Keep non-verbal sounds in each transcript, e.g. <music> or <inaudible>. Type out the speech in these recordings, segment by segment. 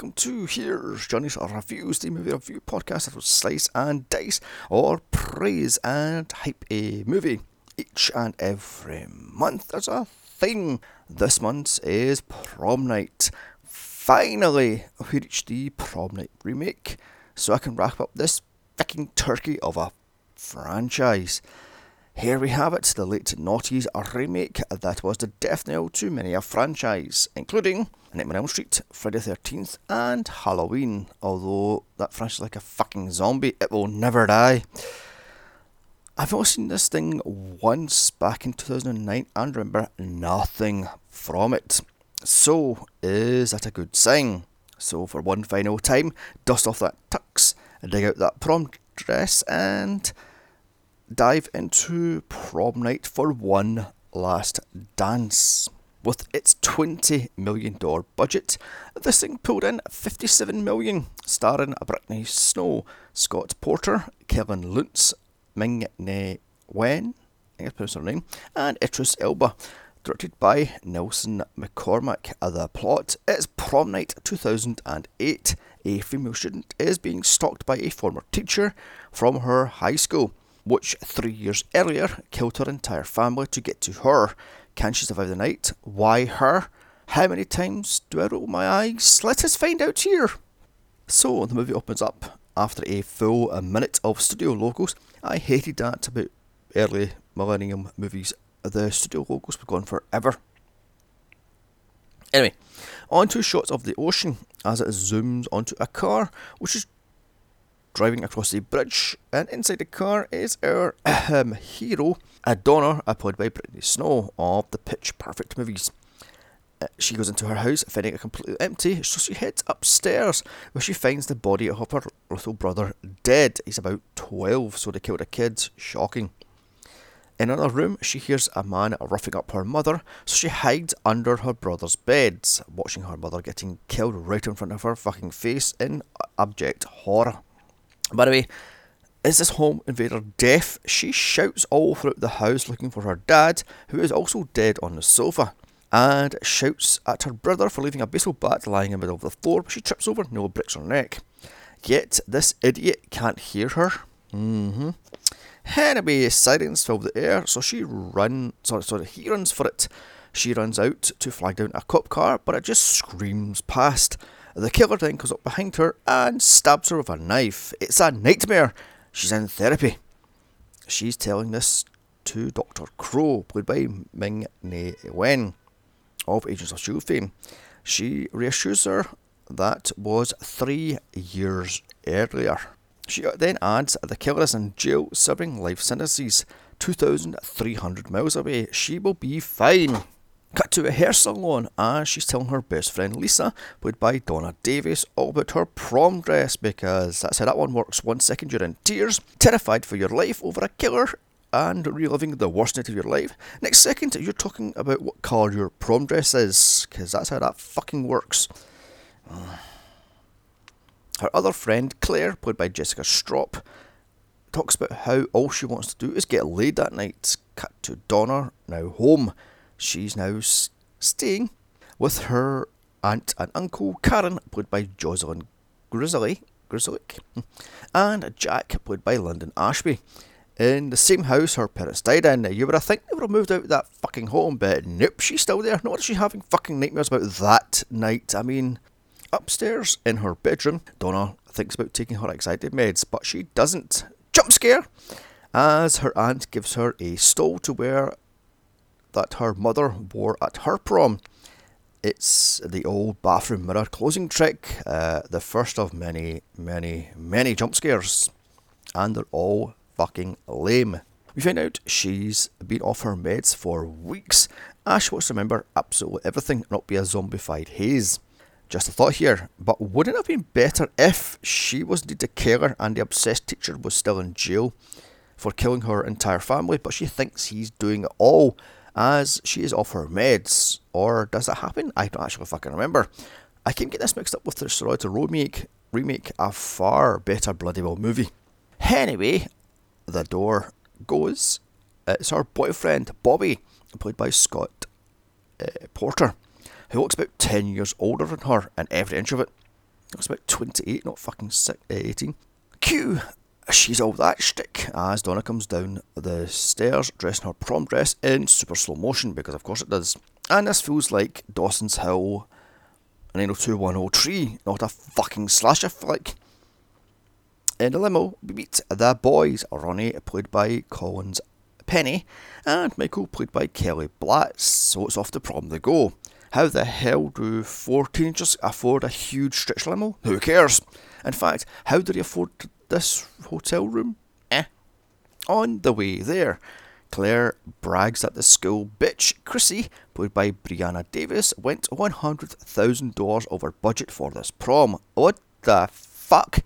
Welcome to Here's Johnny's Reviews, the movie review podcast that slice and dice or praise and hype a movie each and every month. There's a thing. This month is Prom Night. Finally, we reached the Prom Night remake, so I can wrap up this fucking turkey of a franchise. Here we have it, the late noughties remake that was the death knell to many a franchise, including Nightmare on Elm Street, Friday the 13th, and Halloween. Although that franchise is like a fucking zombie, it will never die. I've only seen this thing once back in 2009 and remember nothing from it. So, is that a good sign? So, for one final time, dust off that tux, dig out that prom dress, and dive into prom night for one last dance. With its $20 million budget, this thing pulled in 57 million, starring Brittany Snow, Scott Porter, Kevin Lutz, Ming Ne Wen, I think that's her name, and Idris Elba. Directed by Nelson McCormick. The plot is prom night 2008. A female student is being stalked by a former teacher from her high school which three years earlier killed her entire family to get to her. Can she survive the night? Why her? How many times do I roll my eyes? Let us find out here. So the movie opens up after a full a minute of studio logos. I hated that about early Millennium movies. The studio logos were gone forever. Anyway, on to shots of the ocean as it zooms onto a car, which is driving across the bridge, and inside the car is our um, hero, Donna, played by Brittany Snow of the Pitch Perfect movies. Uh, she goes into her house, finding it completely empty, so she heads upstairs, where she finds the body of her little brother dead. He's about 12, so they killed a kid. Shocking. In another room, she hears a man roughing up her mother, so she hides under her brother's bed, watching her mother getting killed right in front of her fucking face in abject horror. By the way, is this home invader deaf? She shouts all throughout the house looking for her dad, who is also dead on the sofa, and shouts at her brother for leaving a baseball bat lying in the middle of the floor, but she trips over no breaks her neck. Yet this idiot can't hear her. Mm-hmm. Anyway, sirens fill the air, so she runs. Sorry, sorry, he runs for it. She runs out to flag down a cop car, but it just screams past. The killer then comes up behind her and stabs her with a knife. It's a nightmare. She's in therapy. She's telling this to Dr. Crowe, played by Ming Ne Wen of Agents of S.H.I.E.L.D. fame. She reassures her that was three years earlier. She then adds the killer is in jail serving life sentences 2,300 miles away. She will be fine. Cut to a hair salon as she's telling her best friend Lisa, played by Donna Davis, all about her prom dress because that's how that one works. One second you're in tears, terrified for your life over a killer and reliving the worst night of your life. Next second you're talking about what colour your prom dress is because that's how that fucking works. Her other friend, Claire, played by Jessica Stroup, talks about how all she wants to do is get laid that night. Cut to Donna, now home She's now staying with her aunt and uncle, Karen, played by Jocelyn Grizzly, Grizzlick, <laughs> and Jack, played by Linden Ashby. In the same house her parents died in. You would have think they would have moved out of that fucking home, but nope, she's still there. Not she having fucking nightmares about that night. I mean, upstairs in her bedroom, Donna thinks about taking her anxiety meds, but she doesn't. Jump scare! As her aunt gives her a stole to wear that her mother wore at her prom. It's the old bathroom mirror closing trick, uh, the first of many, many, many jump scares. And they're all fucking lame. We find out she's been off her meds for weeks. Ash wants to remember absolutely everything, not be a zombified haze. Just a thought here, but wouldn't it have been better if she was indeed the killer and the obsessed teacher was still in jail for killing her entire family, but she thinks he's doing it all as she is off her meds. Or does that happen? I don't actually fucking remember. I keep getting this mixed up with the Sorority remake, remake a far better bloody well movie. Anyway, the door goes. It's her boyfriend, Bobby, played by Scott uh, Porter. who looks about 10 years older than her in every inch of it. Looks about 28, not fucking 18. Q she's all that shtick as Donna comes down the stairs dressed in her prom dress in super slow motion because of course it does. And this feels like Dawson's Hill 90210 not a fucking slasher flick. In the limo, we meet the boys, Ronnie played by Collins Pennie and Michael played by Kelly Blatz, so it's off to prom they go. How the hell do four teenagers afford a huge stretch limo? Who cares? In fact, how do they afford this hotel room? Eh. On the way there, Claire brags that the school bitch, Chrissy, played by Brianne Davis, went $100,000 over budget for this prom. What the fuck?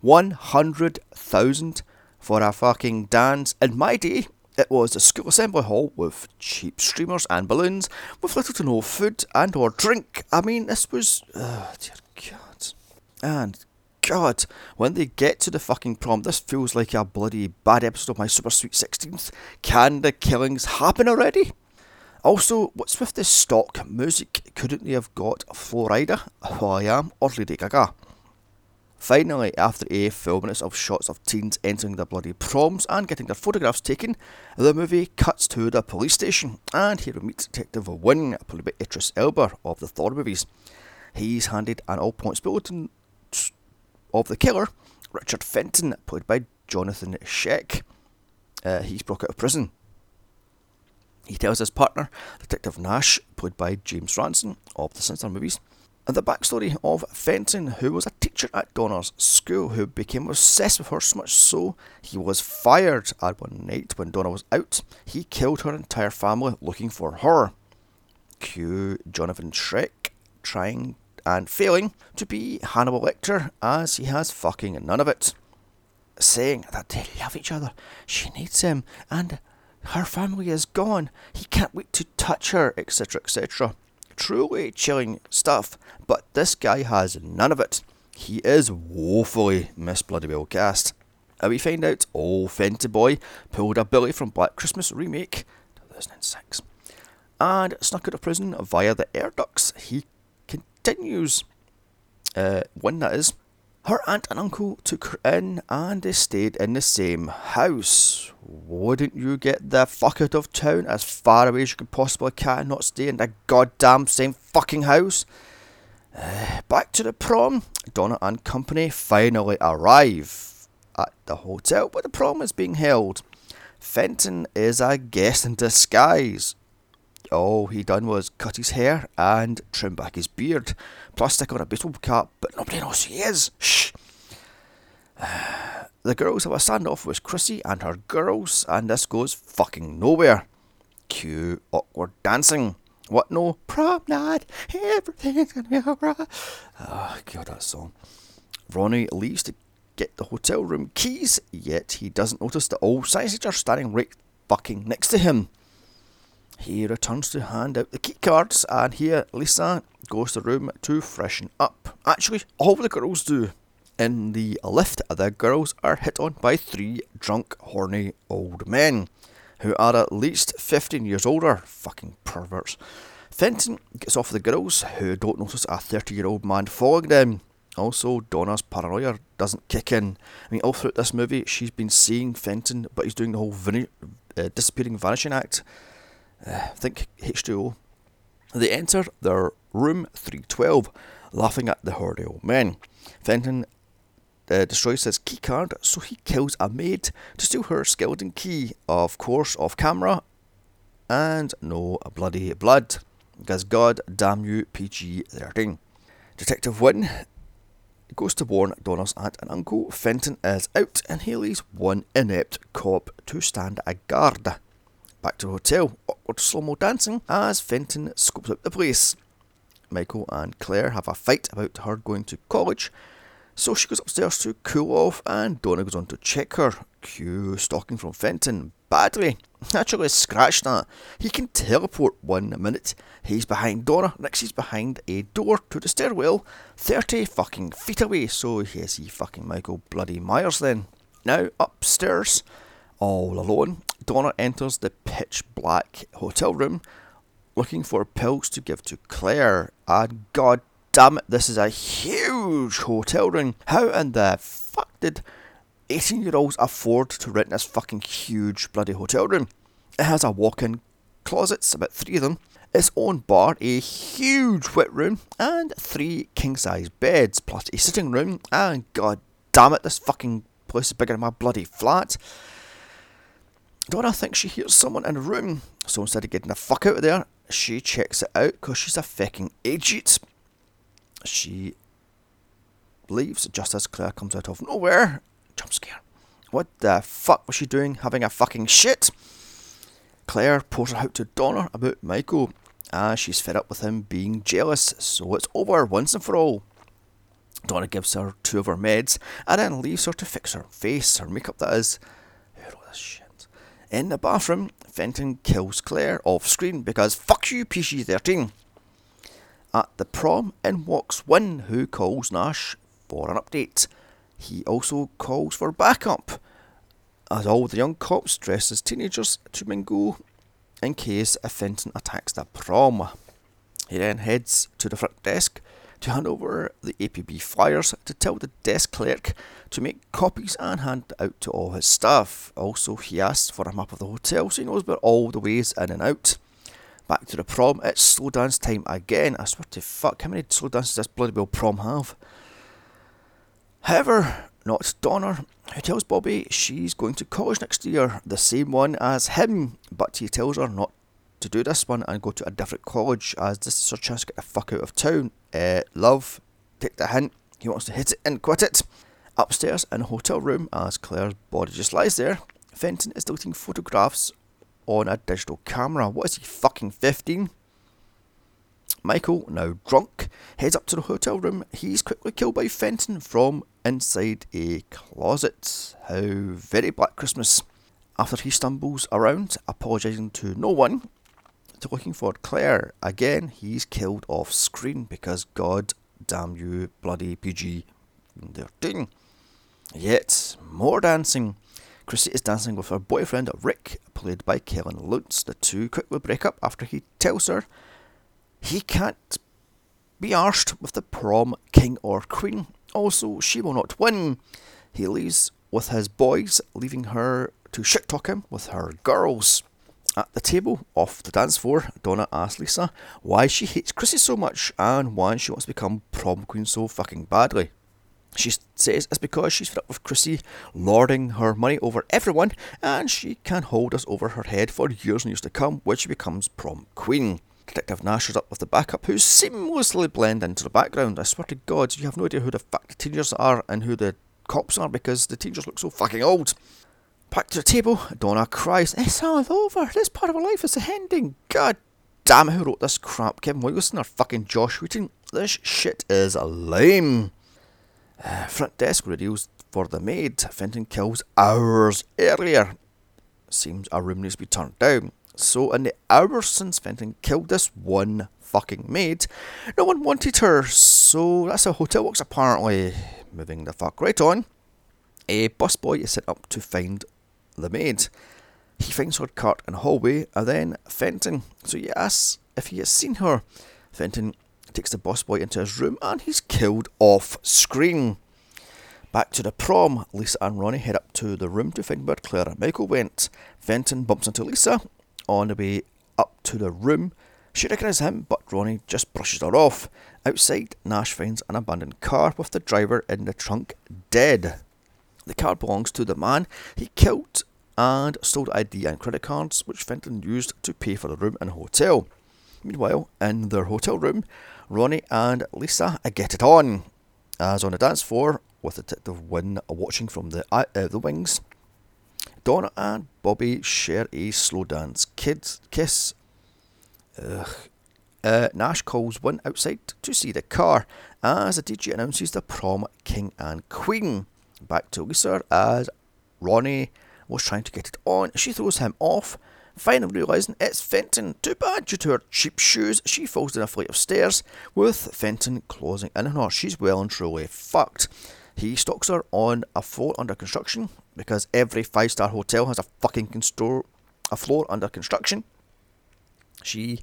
100,000 for a fucking dance. In my day, it was a school assembly hall with cheap streamers and balloons, with little to no food and or drink. I mean, this was... Oh, dear God. And God, when they get to the fucking prom, this feels like a bloody bad episode of my Super Sweet 16th. Can the killings happen already? Also, what's with this stock music? Couldn't they have got Flo Rida, Who oh, I Am, or Lady Gaga? Finally, after a few minutes of shots of teens entering the bloody proms and getting their photographs taken, the movie cuts to the police station, and here we meet Detective Winn, played by Idris Elba of the Thor movies. He's handed an all points bulletin of the killer, Richard Fenton, played by Jonathan Schaech. Uh, he's broke out of prison. He tells his partner, Detective Nash, played by James Ransone of the Sinister movies, and the backstory of Fenton, who was a teacher at Donna's school, who became obsessed with her so much so he was fired at one night when Donna was out. He killed her entire family looking for her. Cue Jonathan Schaech trying and failing to be Hannibal Lecter as he has fucking none of it. Saying that they love each other, she needs him, and her family is gone. He can't wait to touch her, etc., etc. Truly chilling stuff, but this guy has none of it. He is woefully Miss Bloody Well cast. And we find out old Fenty Boy pulled a Billy from Black Christmas remake 2006 and snuck out of prison via the air ducts. He continues. Uh, one that is. Her aunt and uncle took her in and they stayed in the same house. Wouldn't you get the fuck out of town as far away as you could possibly can, not stay in the goddamn same fucking house? Uh, back to the prom. Donna and company finally arrive at the hotel where the prom is being held. Fenton is a guest in disguise all he done was cut his hair and trim back his beard, plus stick on a baseball cap, but nobody knows who he is. Shh. <sighs> The girls have a standoff with Chrissy and her girls, and this goes fucking nowhere. Cue awkward dancing. What no? Prom night, everything's gonna be alright. Oh, ah, God, that song. Ronnie leaves to get the hotel room keys, yet he doesn't notice that all science are standing right fucking next to him. He returns to hand out the key cards, and here Lisa goes to the room to freshen up. Actually, all the girls do. In the lift, the girls are hit on by three drunk, horny old men who are at least 15 years older. Fucking perverts. Fenton gets off the girls, who don't notice a 30 year old man following them. Also, Donna's paranoia doesn't kick in. I mean, all throughout this movie, she's been seeing Fenton, but he's doing the whole uh, disappearing, vanishing act uh, think H20. They enter their room 312, laughing at the horny old men. Fenton uh, destroys his key card, so he kills a maid to steal her skeleton key, of course, off camera, and no bloody blood. Because God damn you, PG 13. Detective Winn goes to warn Donna's aunt and uncle. Fenton is out, and he leaves one inept cop to stand a guard. Back to the hotel, awkward slow mo dancing as Fenton scopes out the place. Michael and Claire have a fight about her going to college, so she goes upstairs to cool off and Donna goes on to check her. Cue stalking from Fenton. Badly. Naturally, scratch that. He can teleport one minute. He's behind Donna, next he's behind a door to the stairwell, 30 fucking feet away, so here's he fucking Michael Bloody Myers then. Now upstairs, all alone, Donna enters the pitch black hotel room looking for pills to give to Claire. And god damn it, this is a huge hotel room. How in the fuck did 18 year olds afford to rent this fucking huge bloody hotel room? It has a walk in closets, about three of them, its own bar, a huge wet room, and three king size beds, plus a sitting room, and god damn it, this fucking place is bigger than my bloody flat. Donna thinks she hears someone in the room, so instead of getting the fuck out of there, she checks it out because she's a fucking idiot. She leaves just as Claire comes out of nowhere. Jump scare. What the fuck was she doing having a fucking shit? Claire pours her out to Donna about Michael as she's fed up with him being jealous, so it's over once and for all. Donna gives her two of her meds and then leaves her to fix her face, her makeup that is. Who wrote this shit? In the bathroom, Fenton kills Claire off screen because fuck you, PG 13. At the prom, in walks Winn, who calls Nash for an update. He also calls for backup, as all the young cops dress as teenagers to mingle in case a Fenton attacks the prom. He then heads to the front desk to hand over the APB flyers to tell the desk clerk to make copies and hand out to all his staff. Also, he asks for a map of the hotel so he knows about all the ways in and out. Back to the prom, it's slow dance time again. I swear to fuck, how many slow dances does bloody well prom have? However, not Donna, who tells Bobby she's going to college next year, the same one as him, but he tells her not to do this one and go to a different college as this is her chance to get the fuck out of town. Uh, love, take the hint, he wants to hit it and quit it. Upstairs in a hotel room, as Claire's body just lies there, Fenton is deleting photographs on a digital camera. What is he, fucking 15? Michael, now drunk, heads up to the hotel room. He's quickly killed by Fenton from inside a closet. How very Black Christmas. After he stumbles around, apologising to no one, looking for Claire, again he's killed off screen because god damn you, bloody PG 13. Yet, more dancing. Chrissy is dancing with her boyfriend Rick, played by Kellan Lutz. The two quickly break up after he tells her he can't be arsed with the prom king or queen. Also, she will not win. He leaves with his boys, leaving her to shit talk him with her girls. At the table, off the dance floor, Donna asks Lisa why she hates Chrissy so much and why she wants to become prom queen so fucking badly. She says it's because she's fed up with Chrissy lording her money over everyone and she can hold us over her head for years and years to come when she becomes prom queen. Detective Nash is up with the backup, who seamlessly blend into the background. I swear to God, you have no idea who the fuck the teenagers are and who the cops are because the teenagers look so fucking old. Back to the table, Donna cries, It's all over. This part of our life is ending. God damn it, who wrote this crap? Kevin Williamson or fucking Joss Whedon? This shit is lame. Uh, front desk radios for the maid. Fenton kills hours earlier. Seems a room needs to be turned down. So, in the hours since Fenton killed this one fucking maid, no one wanted her. So, that's how hotel works apparently. Moving the fuck right on. A busboy is sent up to find the maid. He finds her cart in hallway, and then Fenton. So he asks if he has seen her. Fenton takes the busboy into his room, and he's killed off screen. Back to the prom, Lisa and Ronnie head up to the room to find where Claire and Michael went. Fenton bumps into Lisa on the way up to the room. She recognises him, but Ronnie just brushes her off. Outside, Nash finds an abandoned car with the driver in the trunk dead. The car belongs to the man he killed and stole ID and credit cards, which Fenton used to pay for the room and hotel. Meanwhile, in their hotel room, Ronnie and Lisa get it on. As on the dance floor, with Detective Winn watching from the uh, the wings, Donna and Bobby share a slow dance kids kiss. Ugh. Uh, Nash calls Winn outside to see the car as the DJ announces the prom king and queen. Back to Lisa as Ronnie was trying to get it on. She throws him off, finally realising it's Fenton. Too bad due to her cheap shoes, she falls down a flight of stairs with Fenton closing in on her. She's well and truly fucked. He stalks her on a floor under construction because every five star hotel has a fucking store, a floor under construction. She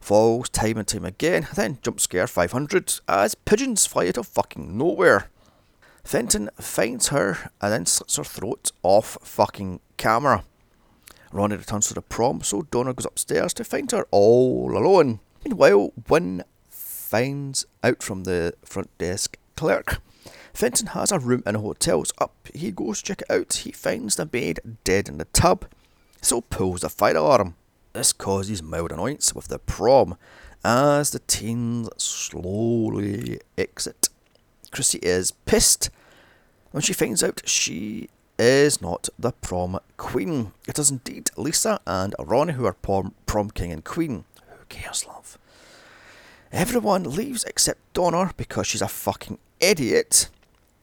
falls time and time again, then jump scare 500 as pigeons fly out of fucking nowhere. Fenton finds her and then slits her throat off fucking camera. Ronnie returns to the prom, so Donna goes upstairs to find her all alone. Meanwhile, Winn finds out from the front desk clerk. Fenton has a room in a hotel. So up he goes to check it out. He finds the maid dead in the tub, so pulls the fire alarm. This causes mild annoyance with the prom as the teens slowly exit. Chrissy is pissed when she finds out she is not the prom queen. It is indeed Lisa and Ron who are prom, prom king and queen. Who cares, love? Everyone leaves except Donna because she's a fucking idiot.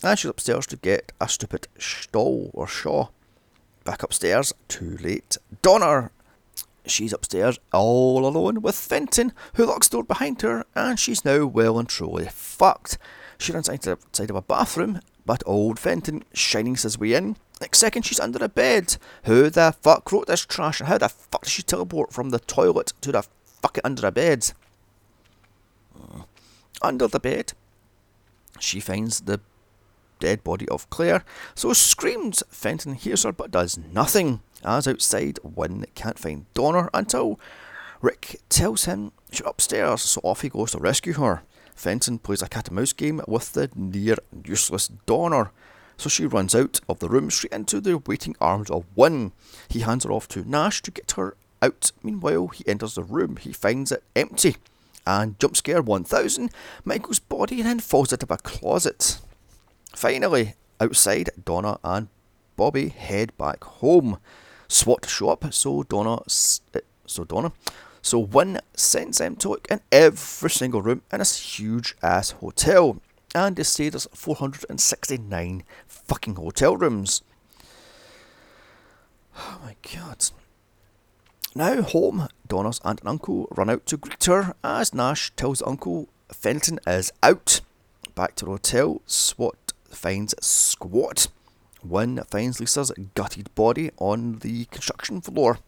And she's upstairs to get a stupid stall or shaw. Back upstairs, too late. Donna She's upstairs all alone with Fenton, who locks the door behind her, and she's now well and truly fucked. She runs outside of a bathroom, but old Fenton shinings his way in. Next second, she's under a bed. Who the fuck wrote this trash, and how the fuck did she teleport from the toilet to the fucking under a bed? Uh, under the bed, she finds the dead body of Claire, so screams. Fenton hears her but does nothing. As outside, Winn can't find Donna until Rick tells him she's upstairs, so off he goes to rescue her. Fenton plays a cat and mouse game with the near useless Donna, so she runs out of the room straight into the waiting arms of Winn. He hands her off to Nash to get her out. Meanwhile, he enters the room. He finds it empty. And jump scare 1000, Michael's body then falls out of a closet. Finally, outside, Donna and Bobby head back home. SWAT show up, so Donna, eh, so Donna, so Winn sends them to in every single room in this huge ass hotel, and they say there's 469 fucking hotel rooms. Oh my god. Now home, Donna's aunt and uncle run out to greet her as Nash tells Uncle Fenton is out. Back to the hotel, SWAT finds Squat. Winn finds Lisa's gutted body on the construction floor.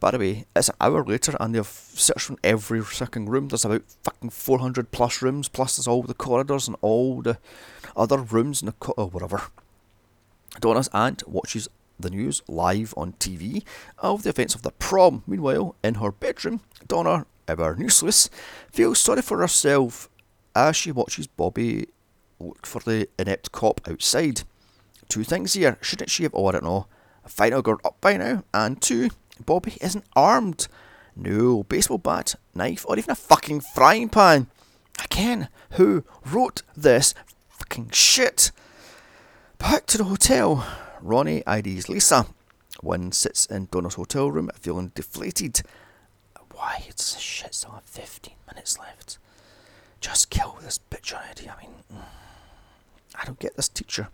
By the way, it's an hour later and they've searched from every second room. There's about fucking 400 plus rooms, plus there's all the corridors and all the other rooms in the co- or whatever. Donna's aunt watches the news live on TV of the events of the prom. Meanwhile, in her bedroom, Donna, ever useless, feels sorry for herself as she watches Bobby look for the inept cop outside two things here. Shouldn't she have, oh, I don't know, a final girl up by now? And two, Bobby isn't armed. No baseball bat, knife, or even a fucking frying pan. Again, who wrote this fucking shit? Back to the hotel. Ronnie IDs Lisa. Winn sits in Donna's hotel room feeling deflated. Why, it's shit, still have 15 minutes left. Just kill this bitch already. I mean, mm. I don't get this teacher.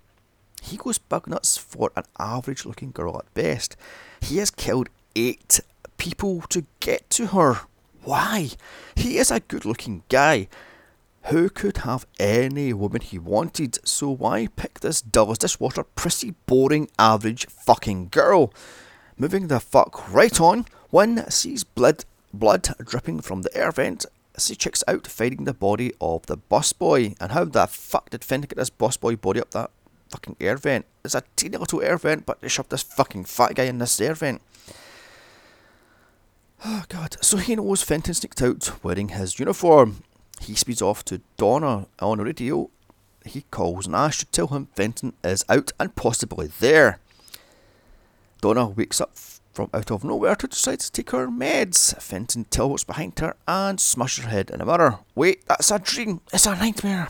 He goes bug nuts for an average looking girl at best. He has killed eight people to get to her. Why? He is a good looking guy who could have any woman he wanted, so why pick this dull as dishwater, prissy, boring, average fucking girl? Moving the fuck right on, Winn sees blood, blood dripping from the air vent. She checks out finding the body of the busboy. And how the fuck did Finn get this busboy body up that fucking air vent. It's a teeny little air vent, but they shoved this fucking fat guy in this air vent. Oh god. So he knows Fenton sneaked out wearing his uniform. He speeds off to Donna on the radio. He calls and Nash to tell him Fenton is out and possibly there. Donna wakes up from out of nowhere to decide to take her meds. Fenton teleports behind her and smashes her head in a mirror. Wait, that's a dream. It's a nightmare.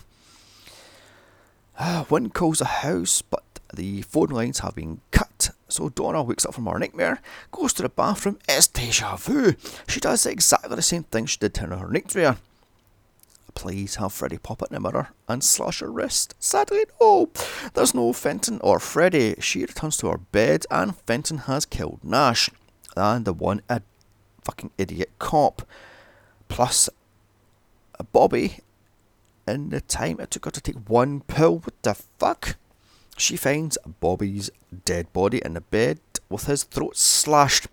Ah, Winn calls the house, but the phone lines have been cut. So Donna wakes up from her nightmare, goes to the bathroom. It's deja vu. She does exactly the same thing she did in her nightmare. Please have Freddy pop it in the mirror and slash her wrist. Sadly, no. There's no Fenton or Freddy. She returns to her bed and Fenton has killed Nash. And the one a fucking idiot cop. Plus a Bobby in the time it took her to take one pill. What the fuck? She finds Bobby's dead body in the bed with his throat slashed.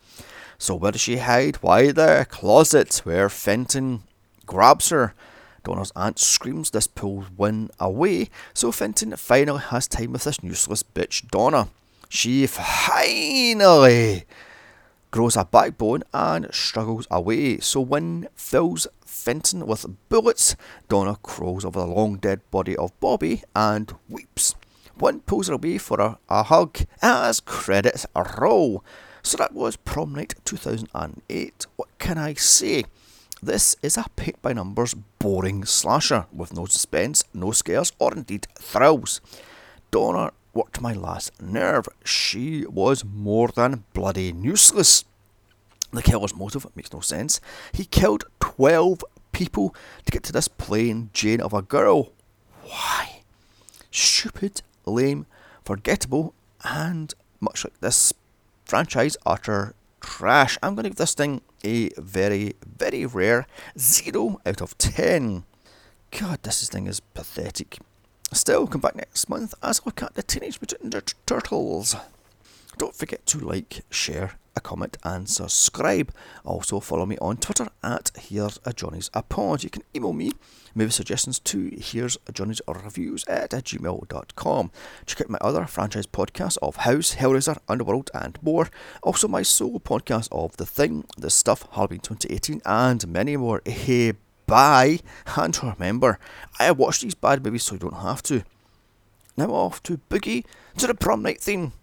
So where does she hide? Why the closet where Fenton grabs her. Donna's aunt screams this pulls Winn away, so Fenton finally has time with this useless bitch Donna. She finally grows a backbone and struggles away, so Winn fills Fenton with bullets. Donna crawls over the long dead body of Bobby and weeps. Winn pulls her away for a, a hug as credits roll. So that was prom night 2008. What can I say? This is a pick by numbers boring slasher with no suspense, no scares, or indeed thrills. Donna worked my last nerve. She was more than bloody useless. The killer's motive makes no sense. He killed 12 people to get to this plain Jane of a girl. Why? Stupid, lame, forgettable, and much like this franchise, utter trash. I'm going to give this thing a very, very rare 0 out of 10. God, this thing is pathetic. Still, come back next month as I look at the Teenage Mutant Ninja Turtles. Don't forget to like, share, a comment, and subscribe. Also, follow me on Twitter at Here's a Johnny's a Pod. You can email me maybe suggestions to Here's a Johnny's Reviews at gmail.com. Check out my other franchise podcasts of House, Hellraiser, Underworld, and more. Also, my solo podcast of The Thing, The Stuff, Halloween 2018, and many more. Hey, bye. And remember, I watch these bad movies so you don't have to. Now off to Boogie to the prom night theme.